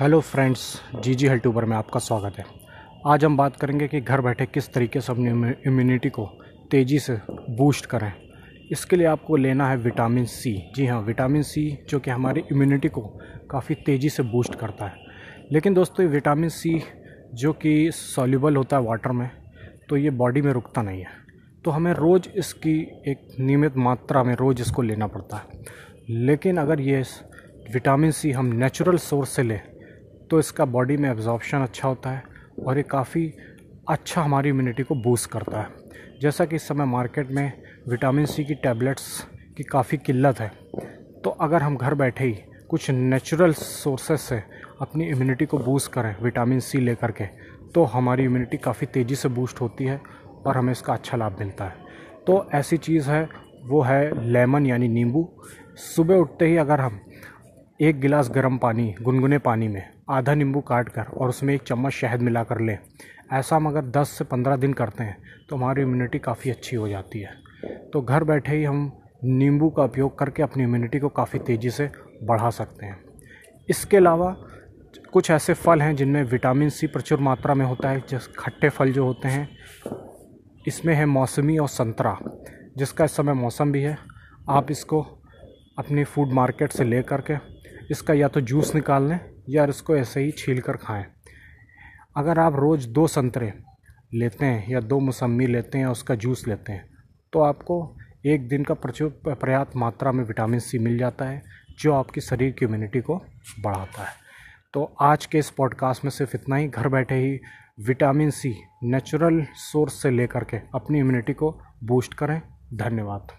Hello friends जी जी हेल्टूबर में आपका स्वागत है। आज हम बात करेंगे कि घर बैठे किस तरीके से अपनी इम्यूनिटी को तेज़ी से बूस्ट करें। इसके लिए आपको लेना है विटामिन सी जी हाँ विटामिन सी जो कि हमारी इम्यूनिटी को काफ़ी तेज़ी से बूस्ट करता है। लेकिन दोस्तों, ये विटामिन सी जो कि सॉल्यूबल होता है वाटर में तो ये बॉडी में रुकता नहीं है। तो हमें रोज़ इसकी एक नियमित मात्रा में रोज़ इसको लेना पड़ता है। लेकिन अगर ये विटामिन सी हम नेचुरल सोर्स से लें तो इसका बॉडी में एब्जॉर्प्शन अच्छा होता है और ये काफ़ी अच्छा हमारी इम्यूनिटी को बूस्ट करता है। जैसा कि इस समय मार्केट में विटामिन सी की टैबलेट्स की काफ़ी किल्लत है तो अगर हम घर बैठे ही कुछ नेचुरल सोर्सेस से अपनी इम्यूनिटी को बूस्ट करें विटामिन सी लेकर के तो हमारी इम्यूनिटी काफ़ी तेज़ी से बूस्ट होती है और हमें इसका अच्छा लाभ मिलता है। तो ऐसी चीज़ है, वो है लेमन यानी नींबू। सुबह उठते ही अगर हम एक गिलास गर्म पानी, गुनगुने पानी में आधा नींबू काट कर और उसमें एक चम्मच शहद मिला कर लें। ऐसा हम अगर 10 से 15 दिन करते हैं तो हमारी इम्यूनिटी काफ़ी अच्छी हो जाती है। तो घर बैठे ही हम नींबू का उपयोग करके अपनी इम्यूनिटी को काफ़ी तेज़ी से बढ़ा सकते हैं। इसके अलावा कुछ ऐसे फल हैं जिनमें विटामिन सी प्रचुर मात्रा में होता है, जिस खट्टे फल जो होते हैं। इसमें है मौसमी और संतरा, जिसका इस समय मौसम भी है। आप इसको अपनी फ़ूड मार्केट से ले करके इसका या तो जूस निकाल लें या इसको ऐसे ही छील कर खाएँ। अगर आप रोज़ दो संतरे लेते हैं या दो मौसमी लेते हैं उसका जूस लेते हैं तो आपको एक दिन का प्रचुर पर्याप्त मात्रा में विटामिन सी मिल जाता है, जो आपकी शरीर की इम्यूनिटी को बढ़ाता है। तो आज के इस पॉडकास्ट में सिर्फ़ इतना ही। घर बैठे ही विटामिन सी नेचुरल सोर्स से लेकर के अपनी इम्यूनिटी को बूस्ट करें। धन्यवाद।